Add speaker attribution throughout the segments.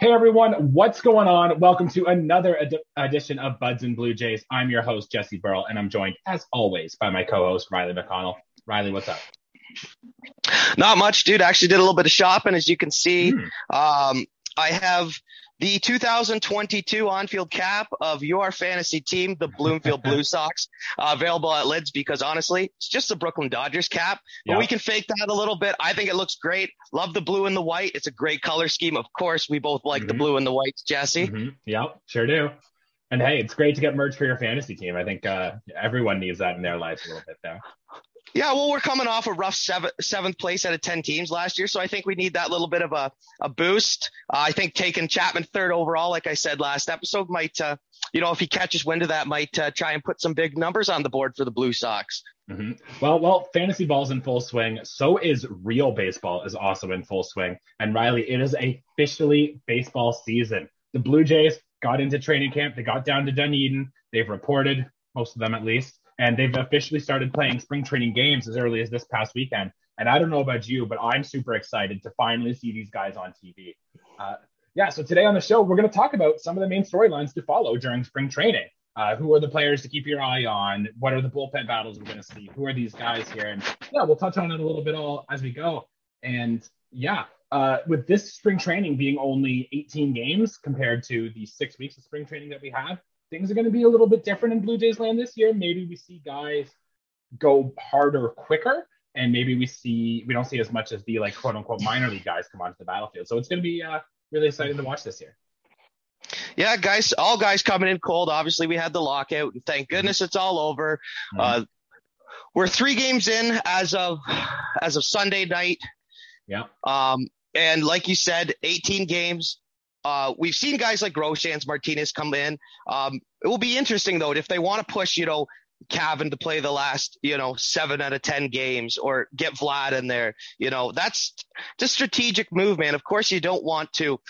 Speaker 1: Hey everyone, what's going on? Welcome to another ed- edition of Buds and Blue Jays. I'm your host, Jesse Burrell, and I'm joined, as always, by my co host, Riley McConnell. Riley, what's up?
Speaker 2: Not much, dude. I actually did a little bit of shopping, as you can see. Hmm. Um, I have the 2022 on-field cap of your fantasy team, the Bloomfield Blue Sox, uh, available at Lids because honestly, it's just the Brooklyn Dodgers cap, but we can fake that a little bit. I think it looks great. Love the blue and the white. It's a great color scheme. Of course, we both like mm-hmm. the blue and the whites, Jesse.
Speaker 1: Mm-hmm. Yep, sure do. And hey, it's great to get merch for your fantasy team. I think uh, everyone needs that in their lives a little bit there.
Speaker 2: Yeah, well, we're coming off a rough seventh seventh place out of ten teams last year, so I think we need that little bit of a a boost. Uh, I think taking Chapman third overall, like I said last episode, might uh, you know if he catches wind of that, might uh, try and put some big numbers on the board for the Blue Sox.
Speaker 1: Mm-hmm. Well, well, fantasy ball's in full swing. So is real baseball is also in full swing. And Riley, it is officially baseball season. The Blue Jays got into training camp. They got down to Dunedin. They've reported most of them at least and they've officially started playing spring training games as early as this past weekend. And I don't know about you, but I'm super excited to finally see these guys on TV. Uh, yeah, so today on the show, we're going to talk about some of the main storylines to follow during spring training. Uh, who are the players to keep your eye on? What are the bullpen battles we're going to see? Who are these guys here? And yeah, we'll touch on it a little bit all as we go. And yeah, uh, with this spring training being only 18 games compared to the six weeks of spring training that we have, things are going to be a little bit different in Blue Jays land this year. Maybe we see guys go harder quicker, and maybe we see we don't see as much as the like quote unquote minor league guys come onto the battlefield. So it's going to be uh, really exciting to watch this year.
Speaker 2: Yeah, guys, all guys coming in cold. Obviously, we had the lockout, and thank goodness it's all over. Mm-hmm. Uh, we're three games in as of as of Sunday night.
Speaker 1: Yeah.
Speaker 2: Um, and like you said, 18 games. Uh, we've seen guys like Groshans, Martinez come in. Um, it will be interesting though if they want to push, you know, Cavan to play the last, you know, seven out of 10 games or get Vlad in there. You know, that's just strategic move, man. Of course, you don't want to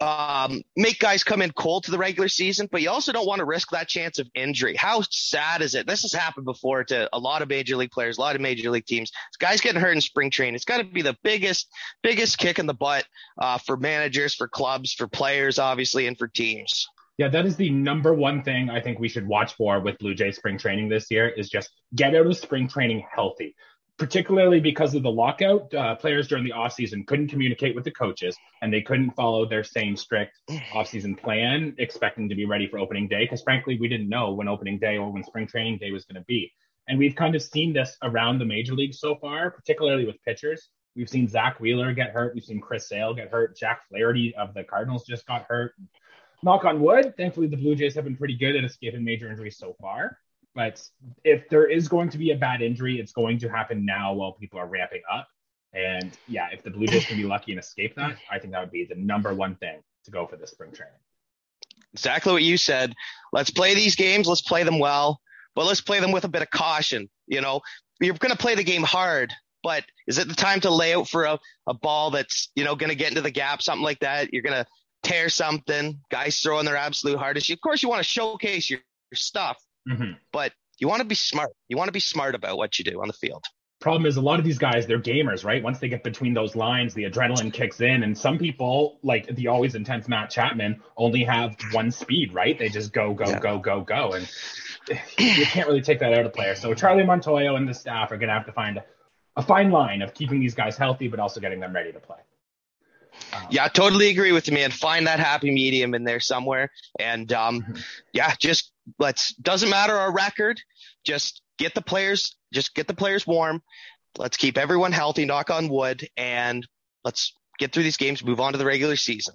Speaker 2: um, make guys come in cold to the regular season, but you also don't want to risk that chance of injury. How sad is it? This has happened before to a lot of major league players, a lot of major league teams. Guys getting hurt in spring training. It's got to be the biggest, biggest kick in the butt uh, for managers, for clubs, for players, obviously, and for teams.
Speaker 1: Yeah, that is the number one thing I think we should watch for with Blue Jay spring training this year is just get out of spring training healthy particularly because of the lockout, uh, players during the offseason couldn't communicate with the coaches and they couldn't follow their same strict offseason plan, expecting to be ready for opening day. Because frankly, we didn't know when opening day or when spring training day was going to be. And we've kind of seen this around the major leagues so far, particularly with pitchers. We've seen Zack Wheeler get hurt. We've seen Chris Sale get hurt. Jack Flaherty of the Cardinals just got hurt. Knock on wood. Thankfully, the Blue Jays have been pretty good at escaping major injuries so far. But if there is going to be a bad injury, it's going to happen now while people are ramping up. And yeah, if the Blue Jays can be lucky and escape that, I think that would be the number one thing to go for this spring training.
Speaker 2: Exactly what you said. Let's play these games. Let's play them well, but let's play them with a bit of caution. You know, you're going to play the game hard, but is it the time to lay out for a, a ball that's, you know, going to get into the gap, something like that? You're going to tear something, guys throwing their absolute hardest. Of course, you want to showcase your, your stuff, Mm-hmm. But you want to be smart. You want to be smart about what you do on the field.
Speaker 1: Problem is, a lot of these guys, they're gamers, right? Once they get between those lines, the adrenaline kicks in. And some people, like the always intense Matt Chapman, only have one speed, right? They just go, go, yeah. go, go, go. And you can't really take that out of player. So Charlie Montoyo and the staff are going to have to find a fine line of keeping these guys healthy, but also getting them ready to play.
Speaker 2: Yeah, I totally agree with you, man. Find that happy medium in there somewhere. And um, mm-hmm. yeah, just let's doesn't matter our record. Just get the players, just get the players warm. Let's keep everyone healthy, knock on wood, and let's get through these games, move on to the regular season.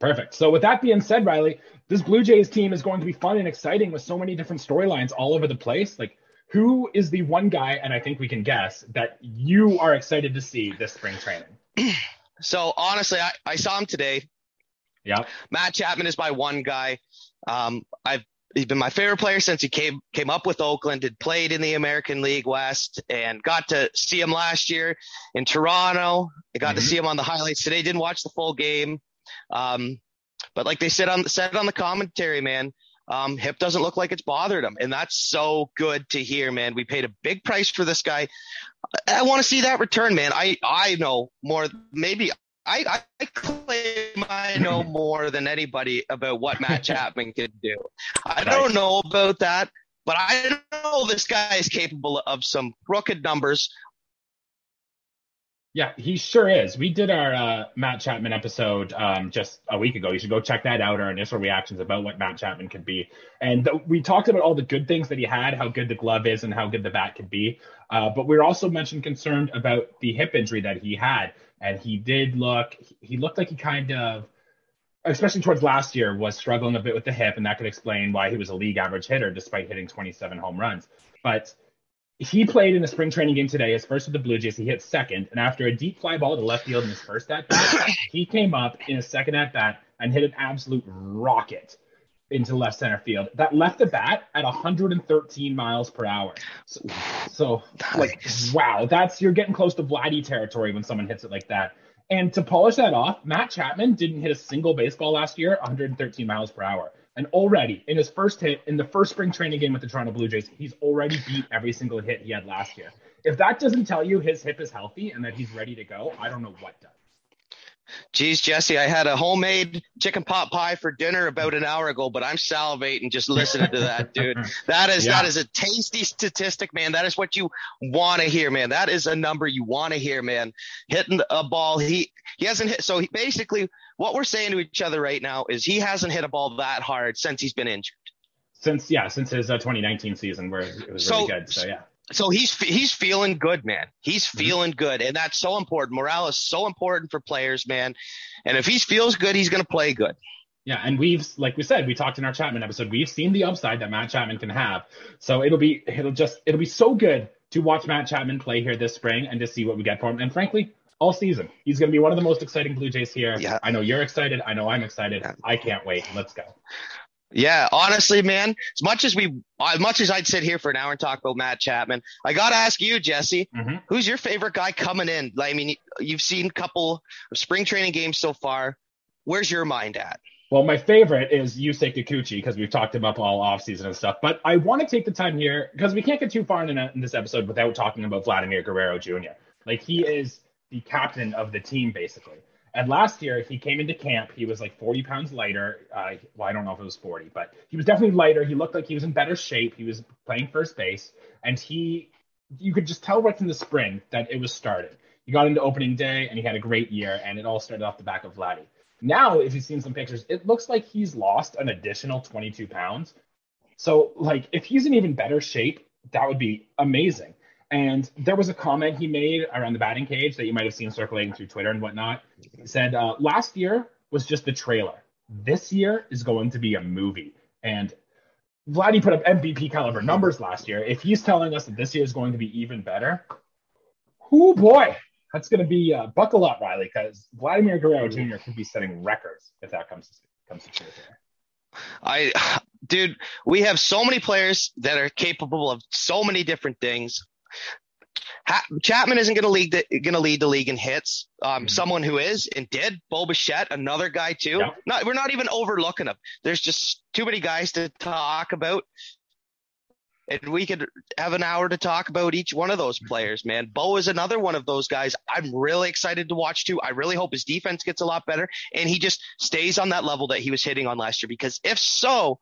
Speaker 1: Perfect. So with that being said, Riley, this Blue Jays team is going to be fun and exciting with so many different storylines all over the place. Like who is the one guy, and I think we can guess, that you are excited to see this spring training?
Speaker 2: So honestly, I, I saw him today.
Speaker 1: Yeah.
Speaker 2: Matt Chapman is my one guy. Um, I've he's been my favorite player since he came came up with Oakland, had played in the American League West, and got to see him last year in Toronto. I got mm-hmm. to see him on the highlights today. Didn't watch the full game, um, but like they said on said on the commentary, man, um, hip doesn't look like it's bothered him, and that's so good to hear, man. We paid a big price for this guy. I want to see that return, man. I I know more. Maybe I I claim I know more than anybody about what Matt Chapman could do. I don't know about that, but I know this guy is capable of some crooked numbers.
Speaker 1: Yeah, he sure is. We did our uh, Matt Chapman episode um, just a week ago. You should go check that out. Our initial reactions about what Matt Chapman could be, and th- we talked about all the good things that he had, how good the glove is, and how good the bat could be. Uh, but we were also mentioned concerned about the hip injury that he had, and he did look. He looked like he kind of, especially towards last year, was struggling a bit with the hip, and that could explain why he was a league average hitter despite hitting 27 home runs. But he played in a spring training game today, his first with the Blue Jays. He hit second, and after a deep fly ball to left field in his first at bat, he came up in his second at bat and hit an absolute rocket into left center field. That left the bat at 113 miles per hour. So, so like, wow, that's you're getting close to Vladdy territory when someone hits it like that. And to polish that off, Matt Chapman didn't hit a single baseball last year, 113 miles per hour. And already in his first hit, in the first spring training game with the Toronto Blue Jays, he's already beat every single hit he had last year. If that doesn't tell you his hip is healthy and that he's ready to go, I don't know what does.
Speaker 2: Geez, Jesse, I had a homemade chicken pot pie for dinner about an hour ago, but I'm salivating just listening to that, dude. That is yeah. that is a tasty statistic, man. That is what you want to hear, man. That is a number you want to hear, man. Hitting a ball, he he hasn't hit. So he, basically, what we're saying to each other right now is he hasn't hit a ball that hard since he's been injured.
Speaker 1: Since yeah, since his uh, 2019 season where it was so, really good. So yeah
Speaker 2: so he's he's feeling good, man. He's mm-hmm. feeling mm-hmm. good, and that's so important. Morale is so important for players, man. And if he feels good, he's going to play good.
Speaker 1: Yeah, and we've like we said, we talked in our Chapman episode. We've seen the upside that Matt Chapman can have. So it'll be it'll just it'll be so good to watch Matt Chapman play here this spring and to see what we get for him. And frankly, all season, he's going to be one of the most exciting Blue Jays here. Yeah. I know you're excited. I know I'm excited. Yeah. I can't wait. Let's go.
Speaker 2: Yeah, honestly, man, as much as we, as much as I'd sit here for an hour and talk about Matt Chapman, I got to ask you, Jesse, mm-hmm. who's your favorite guy coming in? I mean, you've seen a couple of spring training games so far. Where's your mind at?
Speaker 1: Well, my favorite is Yusei Kikuchi because we've talked him up all offseason and stuff. But I want to take the time here because we can't get too far in, in this episode without talking about Vladimir Guerrero Jr. Like, he is the captain of the team, basically. And last year, he came into camp. He was like 40 pounds lighter. Uh, well, I don't know if it was 40, but he was definitely lighter. He looked like he was in better shape. He was playing first base, and he, you could just tell right from the spring that it was started. He got into opening day, and he had a great year, and it all started off the back of Vladdy. Now, if you've seen some pictures, it looks like he's lost an additional 22 pounds. So, like, if he's in even better shape, that would be amazing. And there was a comment he made around the batting cage that you might have seen circulating through Twitter and whatnot. He said, uh, last year was just the trailer. This year is going to be a movie. And Vladdy put up MVP caliber numbers last year. If he's telling us that this year is going to be even better, oh boy, that's going to be uh, buckle up, Riley, because Vladimir Guerrero Jr. could be setting records if that comes to, comes to here.
Speaker 2: I, dude, we have so many players that are capable of so many different things. Ha- Chapman isn't going to lead the going to lead the league in hits. Um, mm-hmm. Someone who is and did. Bo Bichette, another guy too. Yeah. Not, we're not even overlooking them. There's just too many guys to talk about, and we could have an hour to talk about each one of those players. Man, Bo is another one of those guys. I'm really excited to watch too. I really hope his defense gets a lot better and he just stays on that level that he was hitting on last year. Because if so,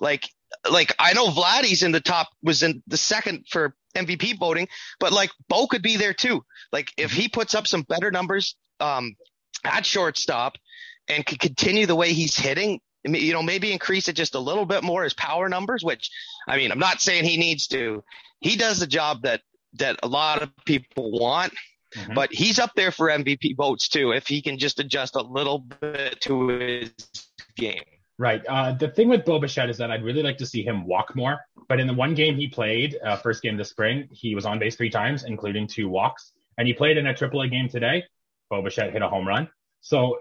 Speaker 2: like like I know Vladdy's in the top was in the second for MVP voting, but like Bo could be there too. Like if he puts up some better numbers um, at shortstop and could continue the way he's hitting, you know, maybe increase it just a little bit more his power numbers. Which I mean, I'm not saying he needs to. He does the job that that a lot of people want. Mm-hmm. But he's up there for MVP votes too if he can just adjust a little bit to his game.
Speaker 1: Right. Uh, the thing with Bo Bichette is that I'd really like to see him walk more. But in the one game he played, uh, first game this spring, he was on base three times, including two walks. And he played in a AAA game today. Bo Bichette hit a home run. So,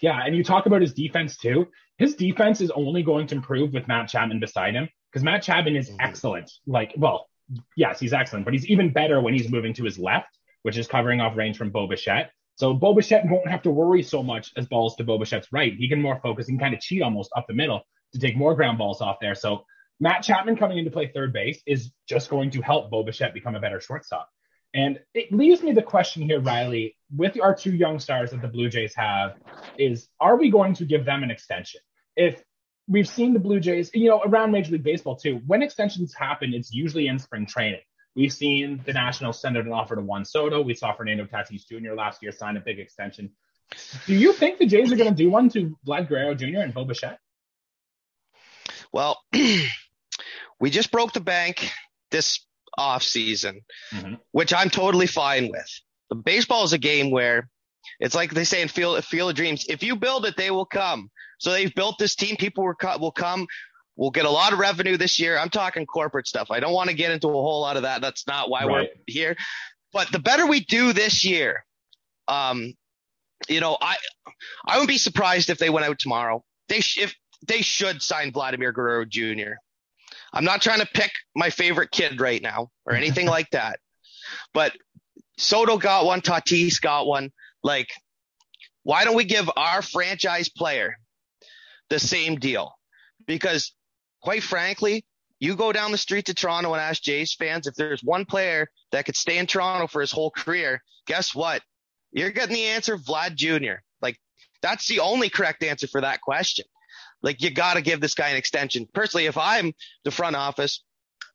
Speaker 1: yeah. And you talk about his defense too. His defense is only going to improve with Matt Chapman beside him because Matt Chapman is mm-hmm. excellent. Like, well, yes, he's excellent, but he's even better when he's moving to his left, which is covering off range from Bo Bichette. So Bo Bichette won't have to worry so much as balls to Bo Bichette's right. He can more focus. Can kind of cheat almost up the middle to take more ground balls off there. So Matt Chapman coming in to play third base is just going to help Bo Bichette become a better shortstop. And it leaves me the question here, Riley, with our two young stars that the Blue Jays have, is are we going to give them an extension? If we've seen the Blue Jays, you know, around Major League Baseball too, when extensions happen, it's usually in spring training. We've seen the Nationals send out an offer to Juan Soto. We saw Fernando Tatis Jr. last year sign a big extension. Do you think the Jays are going to do one to Vlad Guerrero Jr. and Bo Bichette?
Speaker 2: Well, we just broke the bank this off season, mm-hmm. which I'm totally fine with. The baseball is a game where it's like they say in Field, Field of Dreams, if you build it, they will come. So they've built this team. People will come. We'll get a lot of revenue this year. I'm talking corporate stuff. I don't want to get into a whole lot of that. That's not why right. we're here. But the better we do this year, um, you know, I I wouldn't be surprised if they went out tomorrow. They sh- if they should sign Vladimir Guerrero Jr. I'm not trying to pick my favorite kid right now or anything like that. But Soto got one, Tatis got one. Like, why don't we give our franchise player the same deal? Because quite frankly, you go down the street to Toronto and ask Jays fans if there's one player that could stay in Toronto for his whole career, guess what? You're getting the answer Vlad Jr. Like that's the only correct answer for that question. Like you got to give this guy an extension. Personally, if I'm the front office,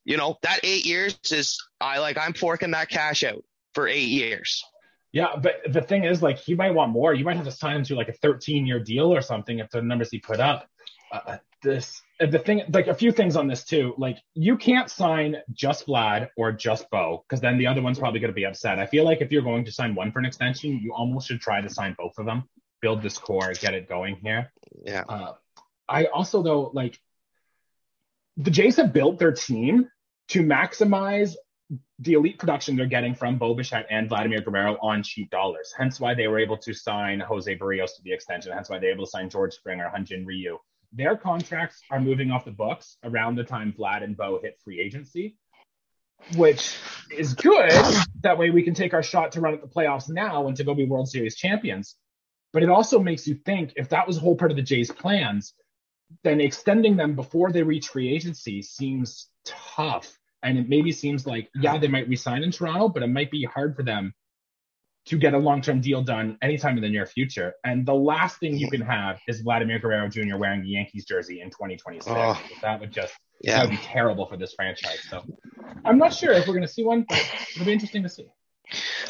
Speaker 2: you know, that eight years is I like I'm forking that cash out for eight years.
Speaker 1: Yeah, but the thing is, like, he might want more. You might have to sign him to like a 13 year deal or something if the numbers he put up. Uh, this the thing, like a few things on this too. Like, you can't sign just Vlad or just Bo because then the other one's probably going to be upset. I feel like if you're going to sign one for an extension, you almost should try to sign both of them, build this core, get it going here.
Speaker 2: Yeah. Uh,
Speaker 1: I also though like the Jays have built their team to maximize the elite production they're getting from Bo Bichette and Vladimir Guerrero on cheap dollars. Hence why they were able to sign Jose Berrios to the extension. Hence why they were able to sign George Springer, Hyun-Jin Ryu. Their contracts are moving off the books around the time Vlad and Bo hit free agency, which is good. That way we can take our shot to run at the playoffs now and to go be World Series champions. But it also makes you think if that was a whole part of the Jays' plans, then extending them before they reach free agency seems tough. And it maybe seems like, yeah, they might resign in Toronto, but it might be hard for them to get a long term deal done anytime in the near future. And the last thing you can have is Vladimir Guerrero Jr. wearing the Yankees jersey in 2026. Oh, that would just yeah. that would be terrible for this franchise. So I'm not sure if we're going to see one, but it'll be interesting to see.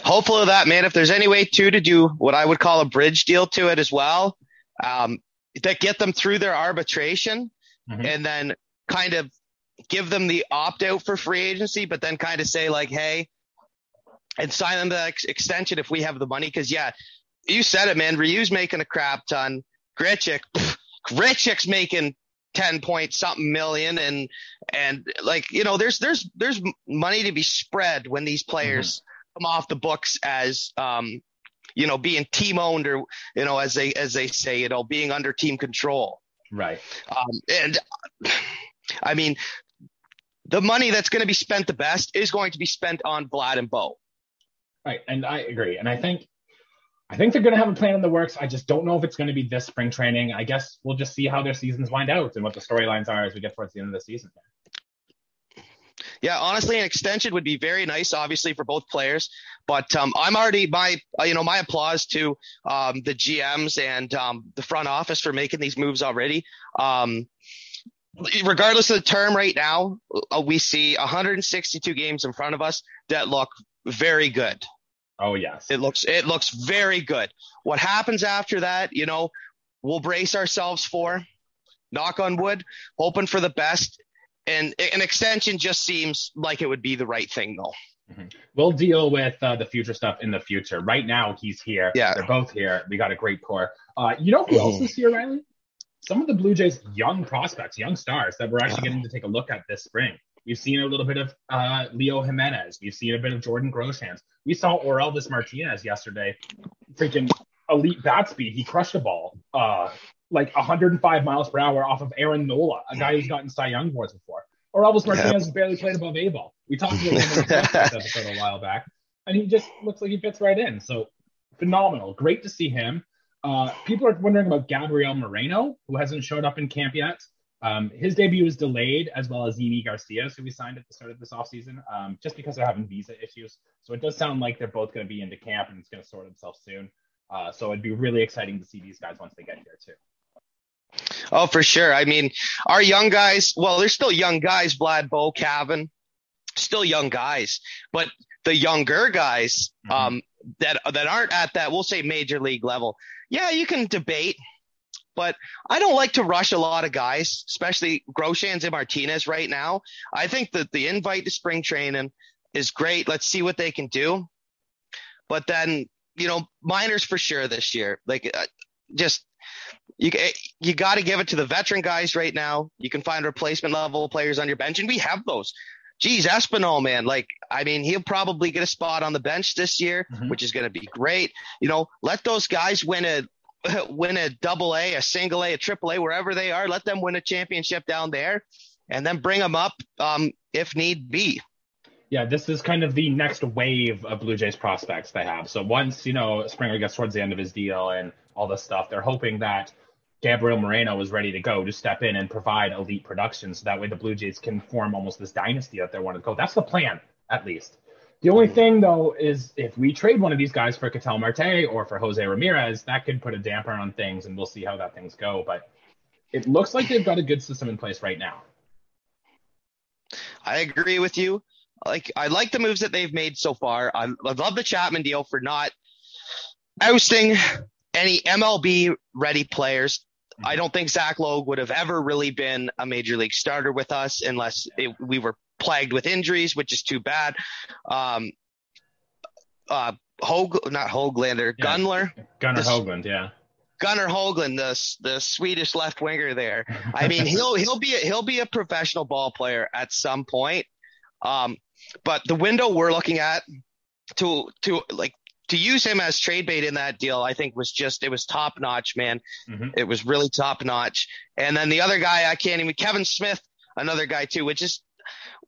Speaker 2: Hopeful of that, man. If there's any way too to do what I would call a bridge deal to it as well, um, that get them through their arbitration mm-hmm. and then kind of give them the opt out for free agency, but then kind of say like, Hey, and sign them the ex- extension if we have the money. Cause yeah, you said it, man. Ryu's making a crap ton. Grichuk, Grichuk's making 10 point something million. And, and like, you know, there's, there's, there's money to be spread when these players mm-hmm. come off the books as, um, you know, being team owned or, you know, as they, as they say, you know, being under team control.
Speaker 1: Right.
Speaker 2: Um, and I mean, the money that's going to be spent the best is going to be spent on Vlad and Bo.
Speaker 1: Right. And I agree. And I think, I think they're going to have a plan in the works. I just don't know if it's going to be this spring training. I guess we'll just see how their seasons wind out and what the storylines are as we get towards the end of the season.
Speaker 2: Yeah, honestly, an extension would be very nice, obviously, for both players. But um, I'm already my, uh, you know, my applause to um, the GMs and um, the front office for making these moves already. Um, regardless of the term, right now uh, we see 162 games in front of us that look very good.
Speaker 1: Oh yes,
Speaker 2: it looks it looks very good. What happens after that, you know, we'll brace ourselves for. Knock on wood, hoping for the best and an extension just seems like it would be the right thing though.
Speaker 1: Mm-hmm. We'll deal with uh, the future stuff in the future. Right now, he's here.
Speaker 2: Yeah,
Speaker 1: they're both here. We got a great core. Uh, you know who mm-hmm. else is here, Riley? Some of the Blue Jays' young prospects, young stars that we're actually getting to take a look at this spring. We've seen a little bit of uh, Leo Jimenez. We've seen a bit of Jordan Groshans. We saw Orelvis Martinez yesterday, freaking elite bat speed. He crushed a ball. Uh, like 105 miles per hour off of Aaron Nola, a guy who's gotten Cy Young awards before. Orelvis Martinez has barely played above A ball. We talked about him in the episode a while back, and he just looks like he fits right in. So phenomenal. Great to see him. Uh, people are wondering about Gabriel Moreno, who hasn't showed up in camp yet. Um, his debut was delayed, as well as Yimi Garcia, who we signed at the start of this offseason, um, just because they're having visa issues. So it does sound like they're both going to be into camp and it's going to sort themselves soon. Uh, so it'd be really exciting to see these guys once they get here too.
Speaker 2: Oh, for sure. I mean, our young guys, well, they're still young guys, Vlad Bo, Cavan, still young guys, but the younger guys, mm-hmm. um, that, that aren't at that, we'll say major league level. Yeah, you can debate, but I don't like to rush a lot of guys, especially Groshans and Martinez right now. I think that the invite to spring training is great. Let's see what they can do. But then, you know, minors for sure this year. Like, uh, just you you got to give it to the veteran guys right now. You can find replacement level players on your bench, and we have those. Geez, Espinal, man, like I mean, he'll probably get a spot on the bench this year, mm-hmm. which is going to be great. You know, let those guys win a win a double A, a single A, a triple A, wherever they are. Let them win a championship down there, and then bring them up um, if need be.
Speaker 1: Yeah, this is kind of the next wave of Blue Jays prospects they have. So once you know Springer gets towards the end of his deal and all this stuff, they're hoping that Gabriel Moreno is ready to go to step in and provide elite production. So that way the Blue Jays can form almost this dynasty that they want to go. That's the plan, at least. The only mm-hmm. thing though is if we trade one of these guys for Ketel Marte or for Jose Ramirez, that could put a damper on things, and we'll see how that things go. But it looks like they've got a good system in place right now.
Speaker 2: I agree with you. Like I like the moves that they've made so far. I, I love the Chapman deal for not ousting any MLB ready players. Mm-hmm. I don't think Zach Logue would have ever really been a major league starter with us unless it, we were plagued with injuries, which is too bad. Um, uh, Hog, not Hoglander, yeah. Gunler.
Speaker 1: Gunnar the, Hoglund, yeah.
Speaker 2: Gunnar Hoglund, the the Swedish left winger there. I mean, he'll he'll be a, he'll be a professional ball player at some point. Um, but the window we're looking at to to like to use him as trade bait in that deal, I think was just it was top notch, man. Mm-hmm. It was really top notch. And then the other guy, I can't even Kevin Smith, another guy too, which is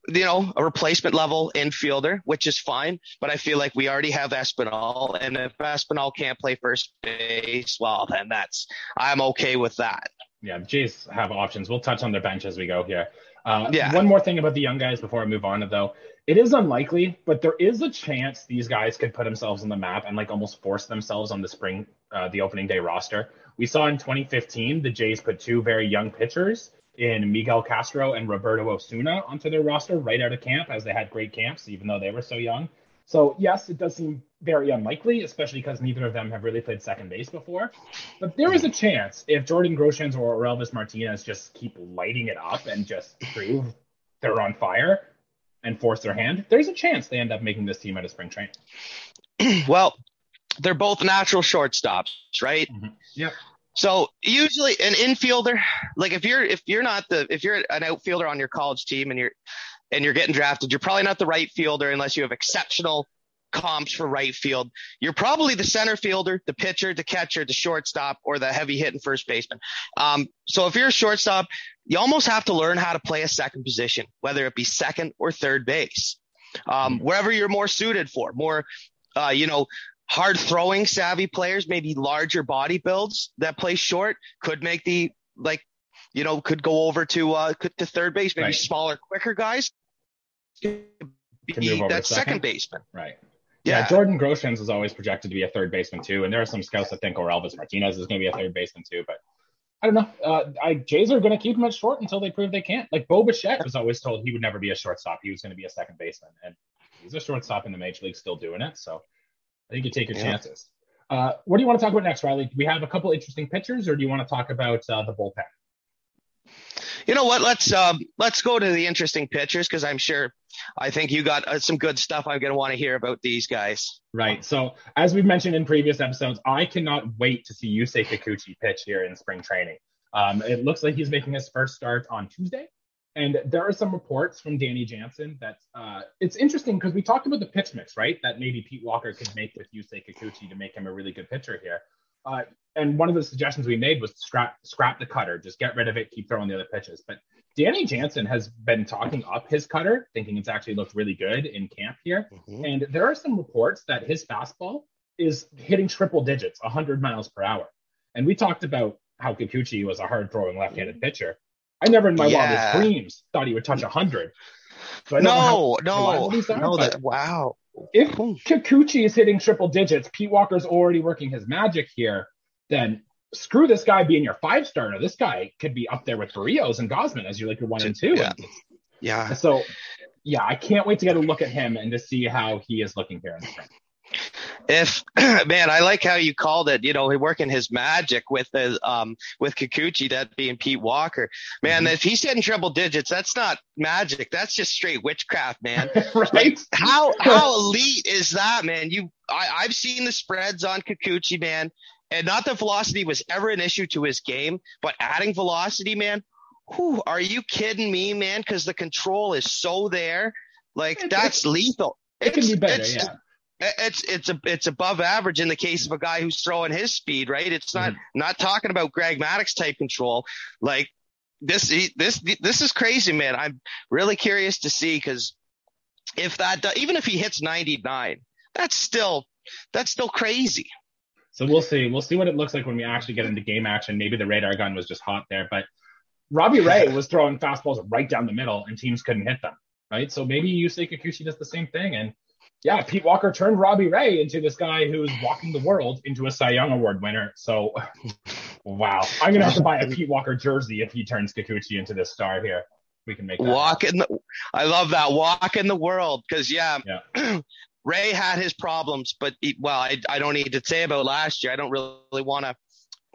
Speaker 2: you know a replacement level infielder, which is fine. But I feel like we already have Espinal, and if Espinal can't play first base, well then that's I'm okay with that.
Speaker 1: Yeah, Jays have options. We'll touch on their bench as we go here. Uh, yeah. One more thing about the young guys before I move on, though. It is unlikely, but there is a chance these guys could put themselves on the map and like almost force themselves on the spring, uh, the opening day roster. We saw in 2015 the Jays put two very young pitchers in Miguel Castro and Roberto Osuna onto their roster right out of camp, as they had great camps, even though they were so young. So yes, it does seem very unlikely, especially because neither of them have really played second base before. But there is a chance if Jordan Groshans or Elvis Martinez just keep lighting it up and just prove they're on fire and force their hand, there's a chance they end up making this team out of spring training.
Speaker 2: well, they're both natural shortstops, right?
Speaker 1: Mm-hmm. Yeah.
Speaker 2: So usually an infielder, like if you're if you're not the if you're an outfielder on your college team and you're and you're getting drafted, you're probably not the right fielder unless you have exceptional comps for right field. You're probably the center fielder, the pitcher, the catcher, the shortstop, or the heavy hitting first baseman. Um, so if you're a shortstop, you almost have to learn how to play a second position, whether it be second or third base, um, mm-hmm. wherever you're more suited for. More, uh, you know, hard throwing savvy players, maybe larger body builds that play short could make the like, you know, could go over to uh, could to third base. Maybe right. smaller, quicker guys. Be that second. second baseman.
Speaker 1: Right. Yeah. yeah, Jordan Groshans is always projected to be a third baseman too, and there are some scouts that think Orelvis Martinez is going to be a third baseman too. But I don't know. Uh, I, Jays are going to keep him at short until they prove they can't. Like Bo Bichette was always told he would never be a shortstop; he was going to be a second baseman, and he's a shortstop in the major league, still doing it. So I think you take your yeah. chances. Uh, what do you want to talk about next, Riley? Do we have a couple interesting pitchers, or do you want to talk about uh, the bullpen?
Speaker 2: You know what? Let's um, let's go to the interesting pitchers because I'm sure I think you got uh, some good stuff. I'm going to want to hear about these guys.
Speaker 1: Right. So as we've mentioned in previous episodes, I cannot wait to see Yusei Kikuchi pitch here in spring training. Um, it looks like he's making his first start on Tuesday. And there are some reports from Danny Jansen that uh, it's interesting because we talked about the pitch mix, right? That maybe Pete Walker could make with Yusei Kikuchi to make him a really good pitcher here. Uh, and one of the suggestions we made was scrap scrap the cutter, just get rid of it, keep throwing the other pitches. But Danny Jansen has been talking up his cutter, thinking it's actually looked really good in camp here. Mm-hmm. And there are some reports that his fastball is hitting triple digits, 100 miles per hour. And we talked about how Kikuchi was a hard throwing left handed pitcher. I never in my
Speaker 2: Yeah.
Speaker 1: wildest dreams thought he would touch 100. So
Speaker 2: No, no,
Speaker 1: reliable these are,
Speaker 2: no. That wow.
Speaker 1: if. Kikuchi is hitting triple digits, Pete Walker's already working his magic here, then screw this guy being your five starter. This guy could be up there with Berrios and Gausman as your like your one and two.
Speaker 2: Yeah. Yeah.
Speaker 1: So yeah, I can't wait to get a look at him and to see how he is looking here in the spring.
Speaker 2: If man, I like how you called it. You know, working his magic with the um with Kikuchi, that being Pete Walker. Man,
Speaker 1: Mhm.
Speaker 2: if he's hitting triple digits, that's not magic. That's just straight witchcraft, man.
Speaker 1: right?
Speaker 2: how how elite is that, man? You, I, I've seen the spreads on Kikuchi, man, and not that velocity was ever an issue to his game, but adding velocity, man. Whew, are you kidding me, man? Because the control is so there, like that's lethal.
Speaker 1: It can be better, yeah.
Speaker 2: It's it's a it's above average in the case of a guy who's throwing his speed, right? It's not mm-hmm. not talking about Greg Maddux type control. Like this this this is crazy, man. I'm really curious to see because if that even if he hits 99, that's still that's still crazy.
Speaker 1: So we'll see. We'll see what it looks like when we actually get into game action. Maybe the radar gun was just hot there, but Robbie Ray was throwing fastballs right down the middle and teams couldn't hit them. Right. So maybe Yusei Kikuchi does the same thing. And yeah, Pete Walker turned Robbie Ray into this guy who's walking the world into a Cy Young Award winner. So wow. I'm gonna have to buy a Pete Walker jersey if he turns Kikuchi into this star here. We can make that.
Speaker 2: Walk in the I love that walk in the world because yeah.
Speaker 1: Yeah.
Speaker 2: Ray had his problems, but he, well, I, I don't need to say about last year. I don't really want to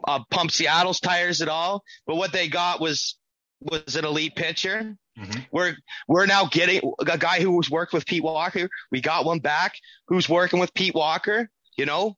Speaker 2: uh, pump Seattle's tires at all. But what they got was was an elite pitcher.
Speaker 1: Mhm.
Speaker 2: We're we're now getting a guy who was worked with Pete Walker. We got one back who's working with Pete Walker. You know,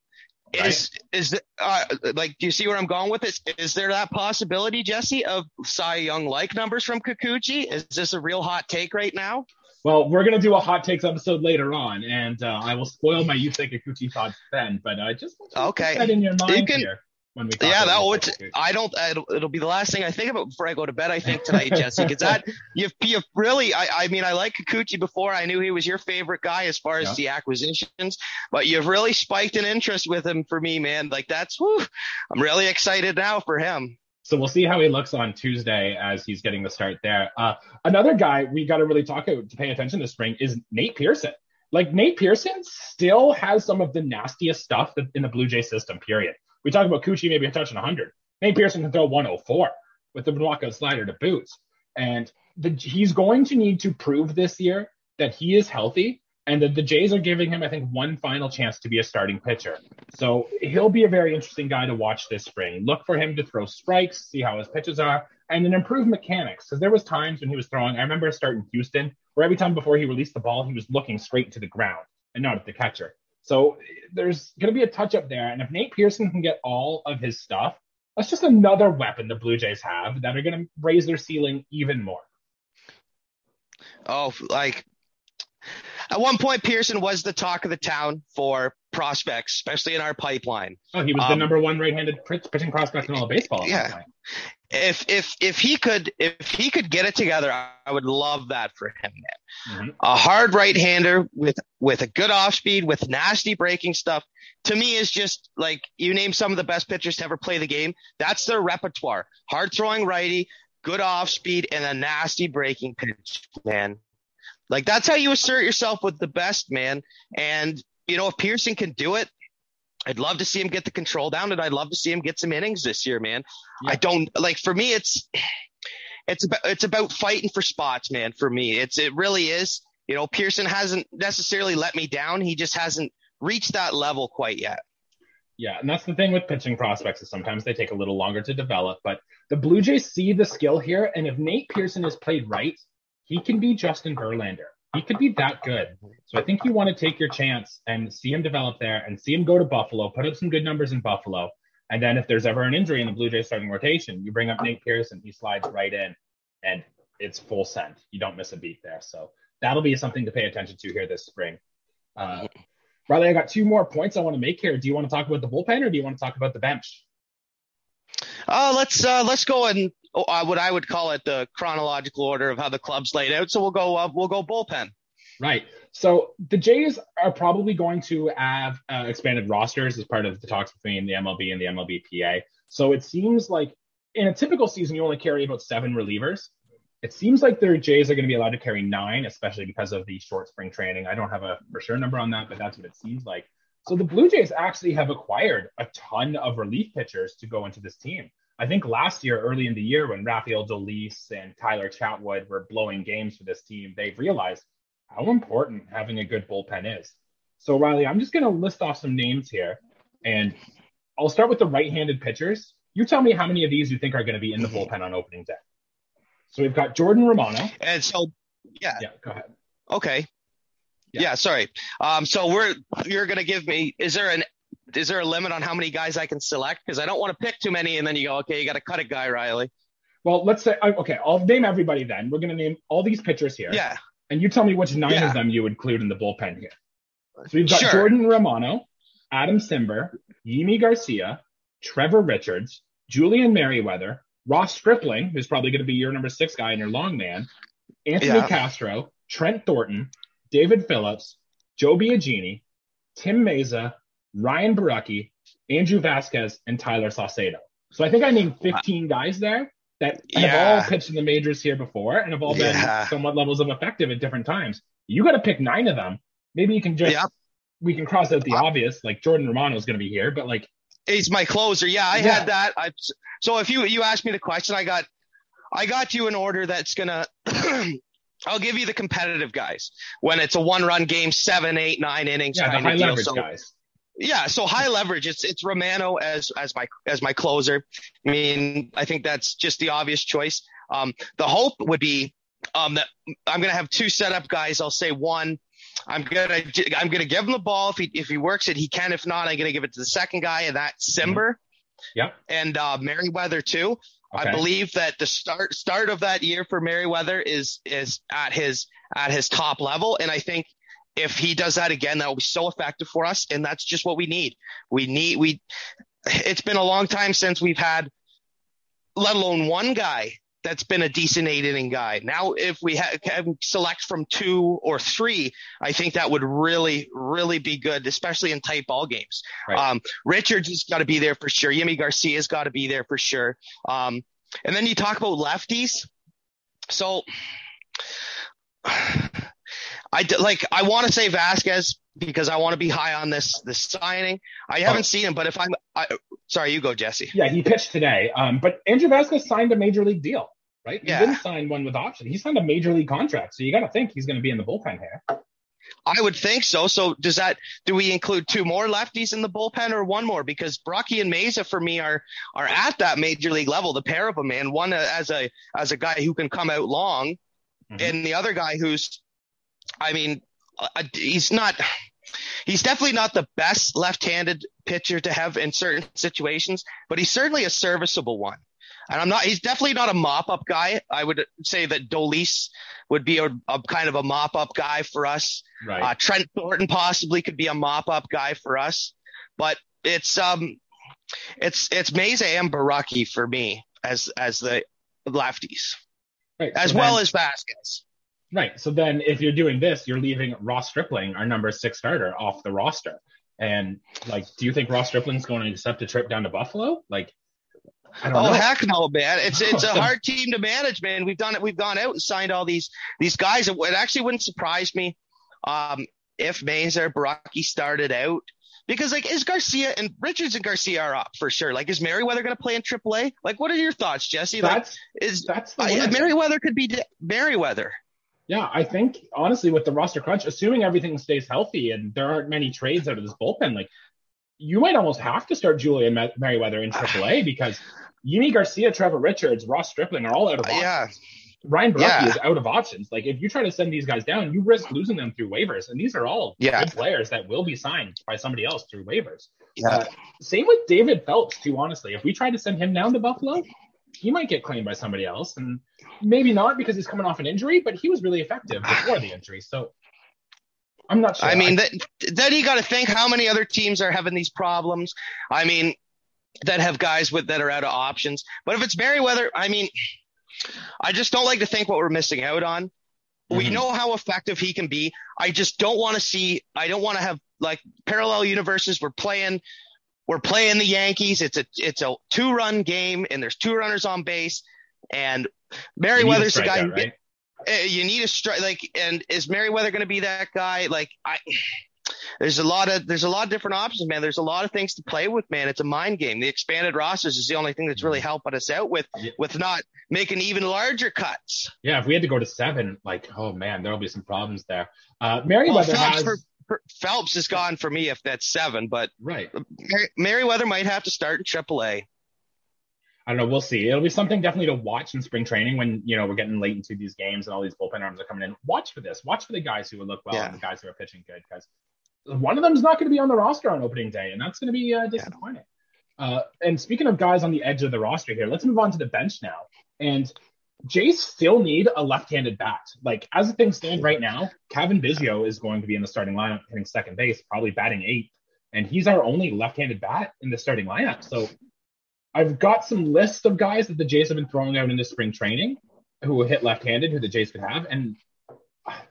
Speaker 2: is is uh, like do you see where I'm going with this? Is there that possibility, Jesse, of Cy Young like numbers from Kikuchi? Is this a real hot take right now?
Speaker 1: Well, we're gonna do a hot takes episode later on, and uh, I will spoil my Yusei Kikuchi thoughts then. But I just want you to
Speaker 2: Okay.
Speaker 1: keep that in your mind
Speaker 2: can-
Speaker 1: here when we.
Speaker 2: Yeah, that would. I don't. It'll, it'll be the last thing I think about before I go to bed. I think tonight, Jesse, because that you've, you've really. I, I mean, I like Kikuchi before. I knew he was your favorite guy as far as
Speaker 1: Yeah.
Speaker 2: the acquisitions, but you've really spiked an interest with him for me, man. Like that's. Whew, I'm really excited now for him.
Speaker 1: So we'll see how he looks on Tuesday as he's getting the start there. Uh, another guy we got to really talk to pay attention this spring is Nate Pearson. Like Nate Pearson still has some of the nastiest stuff in the Blue Jay system. Period. We talk about Coochie maybe touching 100. Nate Pearson can throw 104 with the knockout slider to boots, and the, he's going to need to prove this year that he is healthy and that the Jays are giving him, I think, one final chance to be a starting pitcher. So he'll be a very interesting guy to watch this spring. Look for him to throw strikes, see how his pitches are, and then improve mechanics. Because there was times when he was throwing. I remember a start in Houston, where every time before he released the ball, he was looking straight to the ground and not at the catcher. So there's going to be a touch up there, and if Nate Pearson can get all of his stuff, that's just another weapon the Blue Jays have that are going to raise their ceiling even more.
Speaker 2: Oh, like at one point, Pearson was the talk of the town for prospects, especially in our pipeline.
Speaker 1: Oh, he was the
Speaker 2: Um,
Speaker 1: number one right-handed pitching prospect in all of baseball.
Speaker 2: Yeah. If if if he could if he could get it together, I would love that for him, man.
Speaker 1: Mhm.
Speaker 2: a hard right-hander with with a good off speed with nasty breaking stuff to me is just like you name some of the best pitchers to ever play the game that's their repertoire hard throwing righty good off speed and a nasty breaking pitch man like that's how you assert yourself with the best man and you know if pearson can do it I'd love to see him get the control down and I'd love to see him get some innings this year, man.
Speaker 1: Yeah.
Speaker 2: I don't like for me it's it's about it's about fighting for spots, man. For me, it's it really is. You know, Pearson hasn't necessarily let me down. He just hasn't reached that level quite yet.
Speaker 1: Yeah, and that's the thing with pitching prospects is sometimes they take a little longer to develop. But the Blue Jays see the skill here, and if Nate Pearson is played right, he can be Justin Verlander. He could be that good. So I think you want to take your chance and see him develop there, and see him go to Buffalo, put up some good numbers in Buffalo, and then if there's ever an injury in the Blue Jays starting rotation, you bring up Nate Pearson, he slides right in, and it's full send. You don't miss a beat there. So that'll be something to pay attention to here this spring. Uh, Riley, I got two more points I want to make here. Do you want to talk about the bullpen or do you want to talk about the bench?
Speaker 2: Uh, let's uh, let's go uh, what I would call it the chronological order of how the club's laid out. So we'll go uh, we'll go bullpen.
Speaker 1: Right. So the Jays are probably going to have uh, expanded rosters as part of the talks between the MLB and the MLBPA. So it seems like in a typical season, you only carry about seven relievers. It seems like their Jays are going to be allowed to carry nine, especially because of the short spring training. I don't have a for sure number on that, but that's what it seems like. So the Blue Jays actually have acquired a ton of relief pitchers to go into this team. I think last year, early in the year, when Rafael Dolis and Tyler Chatwood were blowing games for this team, they realized how important having a good bullpen is. So, Riley, I'm just going to list off some names here, and I'll start with the right handed pitchers. You tell me how many of these you think are going to be in the bullpen on opening day. So, we've got Jordan Romano.
Speaker 2: And so, yeah.
Speaker 1: Yeah, go ahead.
Speaker 2: Okay. Yeah. yeah, sorry. Um, so we're you're gonna give me is there an is there a limit on how many guys I can select? Because I don't want to pick too many, and then you go, okay, you got to cut a guy, Riley.
Speaker 1: Well, let's say okay. I'll name everybody then. We're gonna name all these pitchers here.
Speaker 2: Yeah.
Speaker 1: And you tell me which nine yeah. of them you would include in the bullpen here. So we've got sure. Jordan Romano, Adam Cimber, Yimi Garcia, Trevor Richards, Julian Merryweather, Ross Stripling, who's probably going to be your number six guy and your long man, Anthony yeah. Castro, Trent Thornton, David Phelps, Joe Biagini, Tim Mayza, Ryan Borucki, Andrew Vasquez, and Tyler Saucedo. So I think I named 15 guys there that yeah. have all pitched in the majors here before and have all been yeah. somewhat levels of effective at different times. You got to pick nine of them. Maybe you can just we can cross out the uh, obvious, like Jordan Romano is going to be here, but like
Speaker 2: he's my closer. Yeah, I had that. I, so if you you asked me the question, I got I got you an order that's gonna I'll give you the competitive guys when it's a one run game, seven, eight, nine innings.
Speaker 1: Yeah,
Speaker 2: kind
Speaker 1: the high
Speaker 2: of
Speaker 1: leverage
Speaker 2: so,
Speaker 1: guys.
Speaker 2: Yeah, so high leverage. It's it's Romano as as my as my closer. I mean, I think that's just the obvious choice. Um, the hope would be um, that I'm gonna have two setup guys. I'll say one. I'm gonna I'm gonna give him the ball if he if he works it, he can. If not, I'm gonna give it to the second guy, and that's Cimber.
Speaker 1: Mm-hmm. Yep.
Speaker 2: And uh, Merryweather too. Okay. I believe that the start start of that year for Merryweather is is at his at his top level, and I think if he does that again, that will be so effective for us, and that's just what we need. We need we. It's been a long time since we've had, let alone one guy that's been a decent eight inning guy. Now, if we ha- can select from two or three, I think that would really, really be good, especially in tight ball games. Right. Um, Richards has got to be there for sure. Yimi Garcia's got to be there for sure. Um, and then you talk about lefties. So, I like I want to say Vasquez because I want to be high on this this signing. I haven't oh. seen him, but if I'm I, sorry, you go, Jesse.
Speaker 1: Yeah, he pitched today. Um, but Andrew Vasquez signed a major league deal, right? He
Speaker 2: yeah.
Speaker 1: didn't sign one with option. He signed a major league contract, so you got to think he's going to be in the bullpen here.
Speaker 2: I would think so. So does that do we include two more lefties in the bullpen or one more? Because Borucki and Mayza for me are are at that major league level, the pair of them, man. One as a as a guy who can come out long, mm-hmm. and the other guy who's, I mean, he's not he's definitely not the best left-handed pitcher to have in certain situations, but he's certainly a serviceable one. And I'm not, he's definitely not a mop up guy. I would say that Dolis would be a, a kind of a mop up guy for us.
Speaker 1: Right.
Speaker 2: Uh, Trent Thornton possibly could be a mop up guy for us, but it's, um, it's, it's Mayza and Borucki for me as, as the lefties. Right. As so well then, as Vasquez.
Speaker 1: Right. So then if you're doing this, you're leaving Ross Stripling, our number six starter, off the roster. And like, do you think Ross Stripling's going to accept a trip down to Buffalo? Like,
Speaker 2: oh know. heck no, man! It's it's a hard team to manage, man. We've done it. We've gone out and signed all these these guys. It, it actually wouldn't surprise me um, if Mayza Borucki started out because like is Garcia and Richards and Garcia are up for sure. Like is Merryweather going to play in AAA? Like what are your thoughts, Jesse? Like
Speaker 1: that's,
Speaker 2: is
Speaker 1: that's
Speaker 2: uh, Merryweather could be Merryweather.
Speaker 1: Yeah, I think honestly with the roster crunch, assuming everything stays healthy and there aren't many trades out of this bullpen, like you might almost have to start Julian Merryweather in AAA because Yimi Garcia, Trevor Richards, Ross Stripling are all out of options.
Speaker 2: Yeah.
Speaker 1: Ryan Borucki yeah. is out of options. Like if you try to send these guys down, you risk losing them through waivers, and these are all
Speaker 2: yeah.
Speaker 1: good players that will be signed by somebody else through waivers.
Speaker 2: Yeah. Uh,
Speaker 1: same with David Phelps too. Honestly, if we try to send him down to Buffalo, he might get claimed by somebody else, and maybe not because he's coming off an injury, but he was really effective before the injury. So I'm not sure.
Speaker 2: I mean, that, then you got to think how many other teams are having these problems. I mean, that have guys with that are out of options. But if it's Merryweather, I mean, I just don't like to think what we're missing out on. Mm-hmm. We know how effective he can be. I just don't want to see. I don't want to have like parallel universes. We're playing we're playing the Yankees. It's a it's a two run game, and there's two runners on base, and Merryweather's the guy.
Speaker 1: Out, right?
Speaker 2: Eh, you need a strike, like, and is Merryweather going to be that guy? Like, I. There's a lot of there's a lot of different options, man. There's a lot of things to play with, man. It's a mind game. The expanded rosters is the only thing that's really mm-hmm. helping us out with yeah. with not making even larger cuts.
Speaker 1: Yeah, if we had to go to seven, like, oh man, there'll be some problems there. Uh, Merryweather well, has. For,
Speaker 2: Phelps is gone for me if that's seven, but
Speaker 1: right.
Speaker 2: Merryweather might have to start in AAA.
Speaker 1: I don't know. We'll see. It'll be something definitely to watch in spring training when you know we're getting late into these games and all these bullpen arms are coming in. Watch for this. Watch for the guys who would look well yeah. and the guys who are pitching good because one of them is not going to be on the roster on opening day, and that's going to be uh, disappointing. Yeah. Uh, and speaking of guys on the edge of the roster here, let's move on to the bench now. And Jays still need a left-handed bat. Like as things stand right now, Cavan Biggio is going to be in the starting lineup, hitting second base, probably batting eighth, and he's our only left-handed bat in the starting lineup. So I've got some lists of guys that the Jays have been throwing out into spring training who will hit left-handed, who the Jays could have, and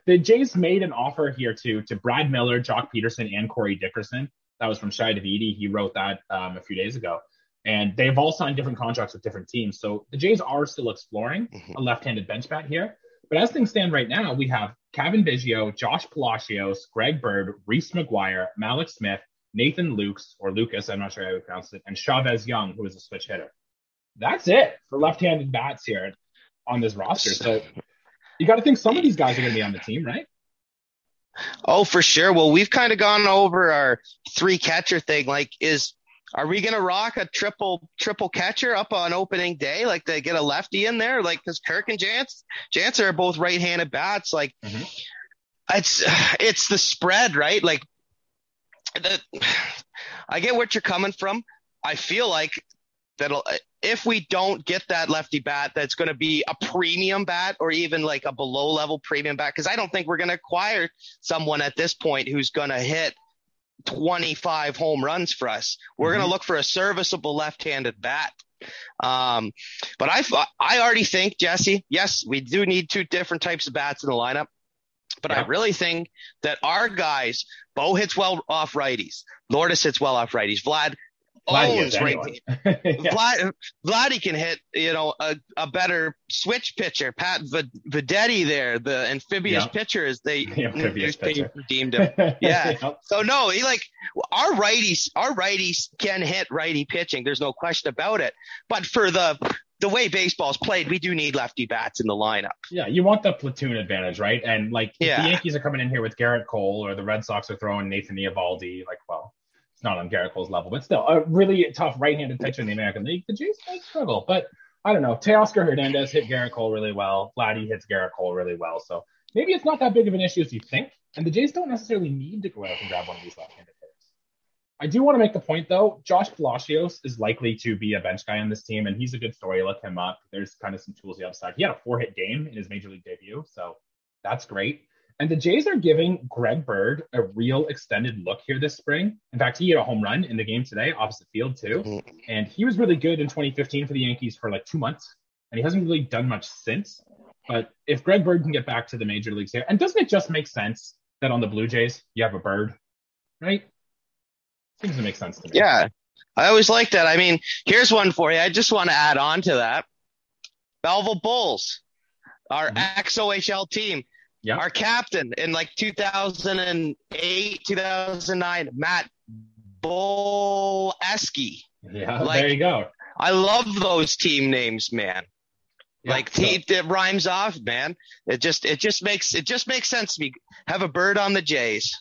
Speaker 1: the Jays made an offer here to to Brad Miller, Joc Pederson, and Corey Dickerson. That was from Shi Davidi. He wrote that um, a few days ago and they've all signed different contracts with different teams. So the Jays are still exploring mm-hmm. a left-handed bench bat here. But as things stand right now, we have Cavan Biggio, Josh Palacios, Greg Bird, Reese McGuire, Mallex Smith, Nathan Lukes or Lucas, I'm not sure how you pronounce it, and Chavez Young, who is a switch hitter. That's it for left-handed bats here on this roster. So you got to think some of these guys are going to be on the team, right?
Speaker 2: Oh, for sure. Well, we've kind of gone over our three catcher thing. Like, is are we gonna rock a triple triple catcher up on opening day? Like they get a lefty in there, like because Kirk and Jance Jance are both right-handed bats. Like mm-hmm. it's it's the spread, right? Like the I get what you're coming from. I feel like that if we don't get that lefty bat, that's going to be a premium bat or even like a below level premium bat. Cause I don't think we're going to acquire someone at this point who's going to hit 25 home runs for us. We're mm-hmm. going to look for a serviceable left-handed bat. Um, but I, I already think Jesse, yes, we do need two different types of bats in the lineup. But yeah. I really think that our guys, Bo hits well off righties. Lourdes hits well off righties. Vlad owns right. Vlad, Vladdy can hit, you know, a, a better switch pitcher. Pat v- Venditte there, the amphibious yep. pitcher, as they
Speaker 1: the
Speaker 2: deemed him. Yeah. yep. So no, he like our righties, our righties can hit righty pitching. There's no question about it. But for the the way baseball's played, we do need lefty bats in the lineup.
Speaker 1: Yeah, you want the platoon advantage, right? And like, yeah. the Yankees are coming in here with Gerrit Cole, or the Red Sox are throwing Nathan Eovaldi, like, well, it's not on Gerrit Cole's level, but still a really tough right-handed pitcher in the American League. The Jays might struggle, but I don't know. Teoscar Hernandez hit Gerrit Cole really well. Vladdy hits Gerrit Cole really well. So maybe it's not that big of an issue as you think. And the Jays don't necessarily need to go out and grab one of these left-handed. I do want to make the point though, Josh Palacios is likely to be a bench guy on this team, and he's a good story. Look him up. There's kind of some tools the upside. He had a four-hit game in his major league debut, so that's great. And the Jays are giving Greg Bird a real extended look here this spring. In fact, he had a home run in the game today, opposite field too. Mm-hmm. And he was really good in 2015 for the Yankees for like two months, and he hasn't really done much since. But if Greg Bird can get back to the major leagues here, and doesn't it just make sense that on the Blue Jays you have a bird, right? Seems to make sense to me.
Speaker 2: Yeah, I always like that. I mean, here's one for you. I just want to add on to that. Belleville Bulls, our mm-hmm. ex-OHL team
Speaker 1: Yep.
Speaker 2: Our captain in like 2008, 2009, Matt Bolesky.
Speaker 1: Yeah, like, there you go.
Speaker 2: I love those team names, man. Yeah, like so. he, it rhymes off, man. It just it just makes it just makes sense to me. Have a bird on the Jays.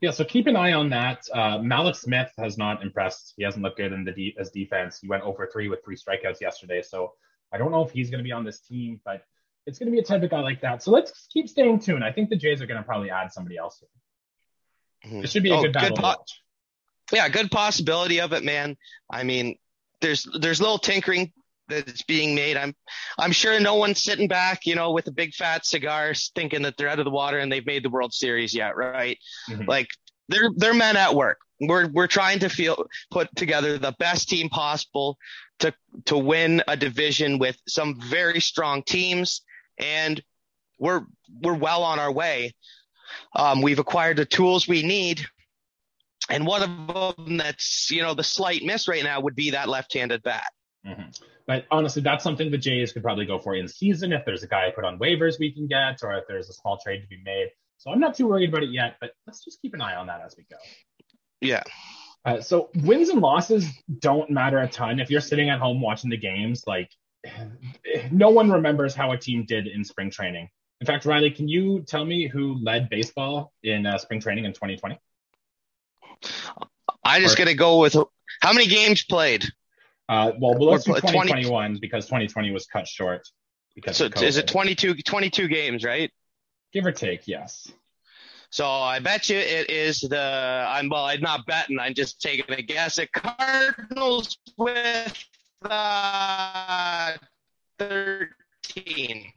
Speaker 1: Yeah, so keep an eye on that. Uh, Mallex Smith has not impressed. He hasn't looked good in the de- as defense. He went over three with three strikeouts yesterday. So I don't know if he's going to be on this team, but it's going to be a type of guy like that. So let's keep staying tuned. I think the Jays are going to probably add somebody else. Mm-hmm. It should be a oh, good battle. Good po-
Speaker 2: yeah, good possibility of it, man. I mean, there's there's little tinkering that's being made. I'm I'm sure no one's sitting back, you know, with a big fat cigar, thinking that they're out of the water and they've made the World Series yet, right? Mm-hmm. Like they're they're men at work. We're we're trying to feel put together the best team possible to to win a division with some very strong teams and we're we're well on our way. Um, we've acquired the tools we need, And one of them that's, you know, the slight miss right now would be that left-handed bat.
Speaker 1: Mm-hmm. But honestly, that's something the Jays could probably go for in season if there's a guy put on waivers we can get, or if there's a small trade to be made. So I'm not too worried about it yet, but let's just keep an eye on that as we go.
Speaker 2: Yeah.
Speaker 1: Uh, so wins and losses don't matter a ton. If you're sitting at home watching the games, like no one remembers how a team did in spring training. In fact, Riley, can you tell me who led baseball in uh, spring training in 2020?
Speaker 2: I'm just gonna go with how many games played.
Speaker 1: Uh, well, well, let's do 2021 20, because 2020 was cut short.
Speaker 2: Because so is it 22, 22 games, right?
Speaker 1: Give or take, yes.
Speaker 2: So I bet you it is the I'm well, I'm not betting, I'm just taking a guess. At Cardinals with uh, 13.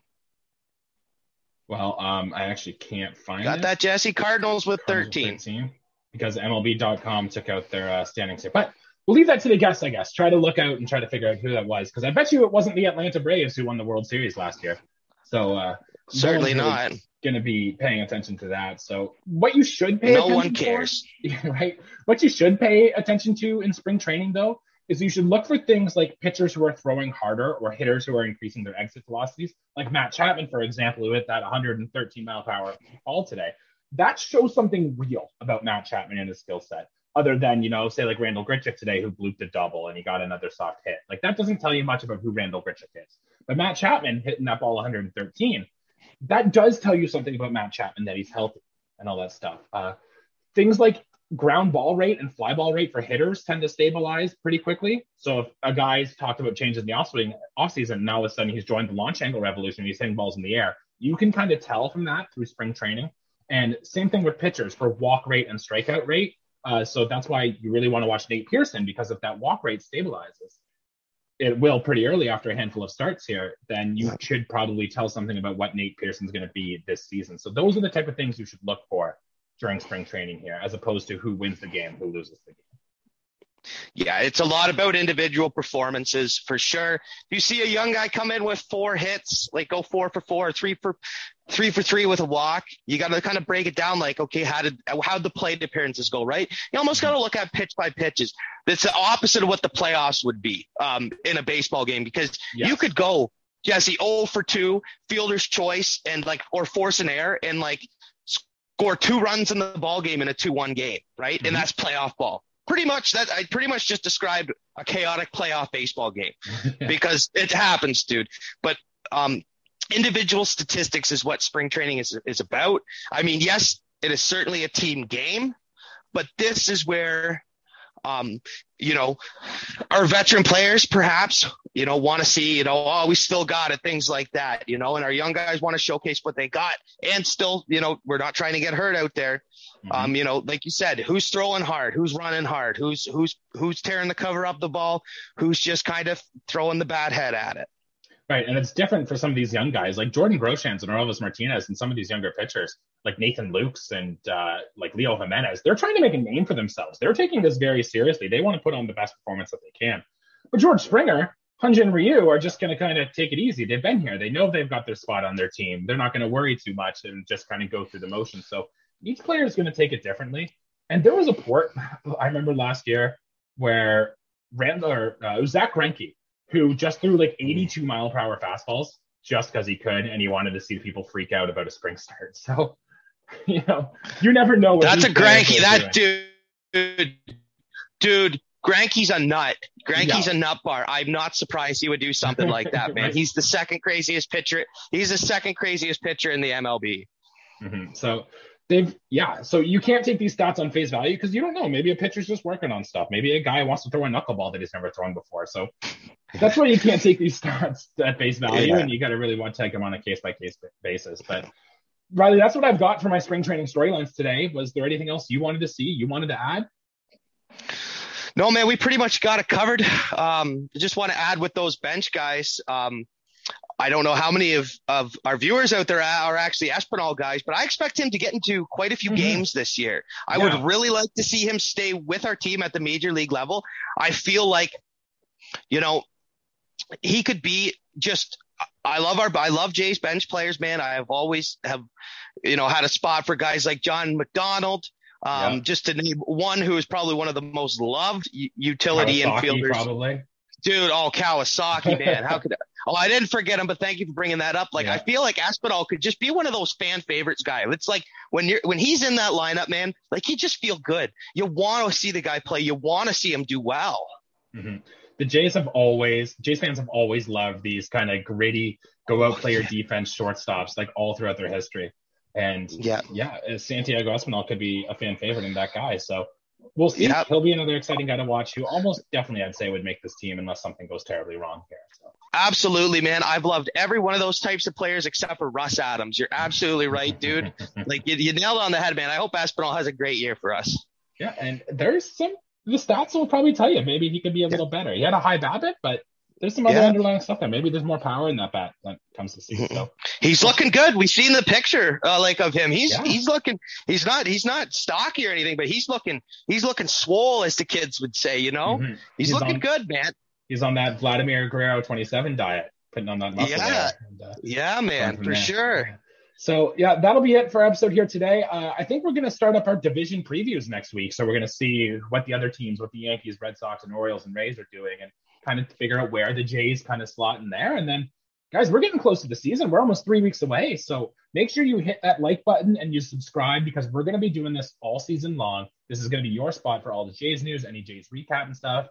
Speaker 1: Well, um, I actually can't find it.
Speaker 2: Got
Speaker 1: it.
Speaker 2: that, Jesse? Cardinals with Cardinals 13. 13.
Speaker 1: Because MLB.com took out their uh, standings here. But we'll leave that to the guests, I guess. Try to look out and try to figure out who that was. Because I bet you it wasn't the Atlanta Braves who won the World Series last year. So uh,
Speaker 2: certainly no not
Speaker 1: going to be paying attention to that. So what you should pay
Speaker 2: no one cares,
Speaker 1: for, right? What you should pay attention to in spring training, though, is you should look for things like pitchers who are throwing harder or hitters who are increasing their exit velocities, like Matt Chapman, for example, who hit that 113 mile per hour ball today. That shows something real about Matt Chapman and his skill set, other than, you know, say like Randal Grichuk today, who blooped a double and he got another soft hit. Like that doesn't tell you much about who Randal Grichuk is. But Matt Chapman hitting that ball 113, that does tell you something about Matt Chapman that he's healthy and all that stuff. Uh, things like ground ball rate and fly ball rate for hitters tend to stabilize pretty quickly. So if a guy's talked about changes in the offseason, offseason, now all of a sudden he's joined the launch angle revolution, he's hitting balls in the air. You can kind of tell from that through spring training. And same thing with pitchers for walk rate and strikeout rate. Uh, so that's why you really want to watch Nate Pearson because if that walk rate stabilizes, it will pretty early after a handful of starts here, then you should probably tell something about what Nate Pearson's going to be this season. So those are the type of things you should look for during spring training here, as opposed to who wins the game, who loses the game.
Speaker 2: Yeah, it's a lot about individual performances for sure. If you see a young guy come in with four hits, like go four for four, three for three for three with a walk, you got to kind of break it down. Like, okay, how did how the plate appearances go? Right? You almost got to look at pitch by pitches. It's the opposite of what the playoffs would be um, in a baseball game because you could go Jesse 0 for two, fielder's choice, and like or force an error and like score two runs in the ball game in a two one game, right? Mm-hmm. And that's playoff ball pretty much that I pretty much just described a chaotic playoff baseball game because it happens, dude. But um, individual statistics is what spring training is is about. I mean, yes, it is certainly a team game, but this is where um, you know, our veteran players perhaps, you know, want to see, you know, oh, we still got it, things like that, you know, and our young guys want to showcase what they got and still, you know, we're not trying to get hurt out there. Mm-hmm. Um, you know, like you said, who's throwing hard, who's running hard, who's, who's, who's tearing the cover up the ball, who's just kind of throwing the bad head at it.
Speaker 1: Right. And it's different for some of these young guys like Jordan Groshans and Orelvis Martinez and some of these younger pitchers like Nathan Lukes and uh, like Leo Jimenez. They're trying to make a name for themselves. They're taking this very seriously. They want to put on the best performance that they can. But George Springer, Hyun-Jin Ryu are just going to kind of take it easy. They've been here. They know they've got their spot on their team. They're not going to worry too much and just kind of go through the motions. So each player is going to take it differently. And there was a port I remember last year where Randal or uh, it was Zack Greinke who just threw like 82 mile per hour fastballs just because he could, and he wanted to see people freak out about a spring start. So, you know, you never know.
Speaker 2: That's a Greinke. That dude, dude, Greinke's a nut. Greinke's yeah. a nut bar. I'm not surprised he would do something like that, man. He's the second craziest pitcher. He's the second craziest pitcher in the MLB.
Speaker 1: Mm-hmm. So they've yeah so you can't take these stats on face value because you don't know. Maybe a pitcher's just working on stuff. Maybe a guy wants to throw a knuckleball that he's never thrown before. So that's why you can't take these stats at face value yeah. and you got to really want to take them on a case by case basis. But riley that's what i've got for my spring training storylines today. Was there anything else you wanted to see you wanted to add?
Speaker 2: No man we pretty much got it covered. Um just want to add with those bench guys um I don't know how many of, of our viewers out there are actually Espinal guys, but I expect him to get into quite a few mm-hmm. games this year. I yeah. would really like to see him stay with our team at the major league level. I feel like, you know, he could be just I love our I love Jay's bench players, man. I have always have you know had a spot for guys like John McDonald, Um, yeah. just to name one who is probably one of the most loved utility infielders.
Speaker 1: Probably.
Speaker 2: Dude, oh Kawasaki, man, how could? I, oh, I didn't forget him, but thank you for bringing that up. Like, yeah. I feel like Espinal could just be one of those fan favorites guy. It's like when you're when he's in that lineup, man, like he just feel good. You want to see the guy play. You want to see him do well.
Speaker 1: Mm-hmm. The Jays have always Jays fans have always loved these kind of gritty, go out play your defense shortstops, like all throughout their history. And yeah, yeah, Santiago Espinal could be a fan favorite in that guy. So we'll see. Yep. He'll be another exciting guy to watch who almost definitely I'd say would make this team unless something goes terribly wrong here. So.
Speaker 2: Absolutely, man. I've loved every one of those types of players except for Russ Adams. You're absolutely right, dude. like you, you nailed on the head, man. I hope Espinal has a great year for us.
Speaker 1: Yeah, and there's some the stats will probably tell you maybe he could be a little better. He had a high BABIP, but there's some other yeah. underlying stuff there. Maybe there's more power in that bat when it comes to season. So
Speaker 2: he's looking good. We've seen the picture uh, like of him. He's yeah. he's looking. He's not he's not stocky or anything, but he's looking he's looking swole, as the kids would say. You know, mm-hmm. he's, he's, looking on, good, man.
Speaker 1: He's on that Vladimir Guerrero 27 diet, putting on that muscle.
Speaker 2: Yeah, and, uh, yeah, man, for there. sure.
Speaker 1: So yeah, that'll be it for episode here today. Uh, I think we're going to start up our division previews next week. So we're going to see what the other teams, what the Yankees, Red Sox, and Orioles and Rays are doing, and kind of figure out where the Jays kind of slot in there. And then, guys, we're getting close to the season. We're almost three weeks away. So make sure you hit that like button and you subscribe because we're going to be doing this all season long. This is going to be your spot for all the Jays news, any Jays recap and stuff.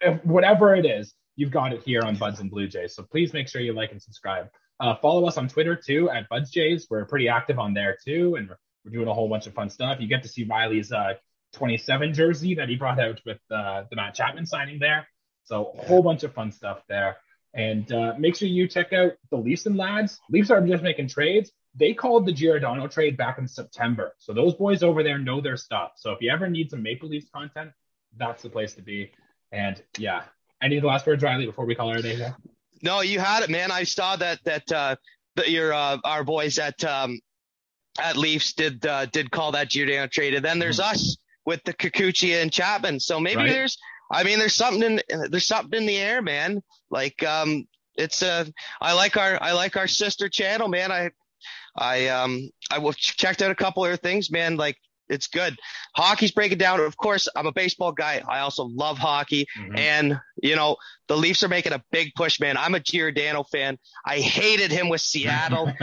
Speaker 1: If, whatever it is, you've got it here on Buds and Blue Jays. So please make sure you like and subscribe. Uh, follow us on Twitter too at Buds Jays. We're pretty active on there too, and we're, we're doing a whole bunch of fun stuff. You get to see Riley's uh, 27 jersey that he brought out with uh, the Matt Chapman signing there. So a whole bunch of fun stuff there. And uh, make sure you check out the Leafs and lads. Leafs are just making trades. They called the Giordano trade back in September. So those boys over there know their stuff. So if you ever need some Maple Leafs content, that's the place to be. And yeah, any of the last words, Riley, before we call our day here?
Speaker 2: No, you had it, man. I saw that that uh, that your uh, our boys at um, at Leafs did uh, did call that Giordano trade, and then there's mm-hmm. us with the Kikuchi and Chapman. So maybe right. there's I mean, there's something in there's something in the air, man. Like, um, it's a I like our I like our sister channel, man. I I um I checked out a couple other things, man. Like it's good. Hockey's breaking down. Of course, I'm a baseball guy. I also love hockey. Mm-hmm. And, you know, the Leafs are making a big push, man. I'm a Giordano fan. I hated him with Seattle.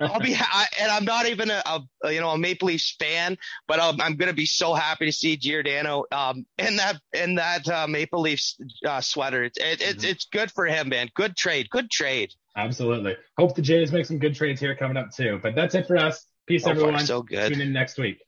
Speaker 2: I'll be, I, and I'm not even a, a, you know, a Maple Leafs fan, but I'm, I'm going to be so happy to see Giordano, um, in that, in that, uh, Maple Leafs, uh, sweater. It's, it, it's, mm-hmm. it's good for him, man. Good trade. Good trade.
Speaker 1: Absolutely. Hope the Jays make some good trades here coming up too. But that's it for us. Peace, oh, everyone.
Speaker 2: So good.
Speaker 1: Tune in next week.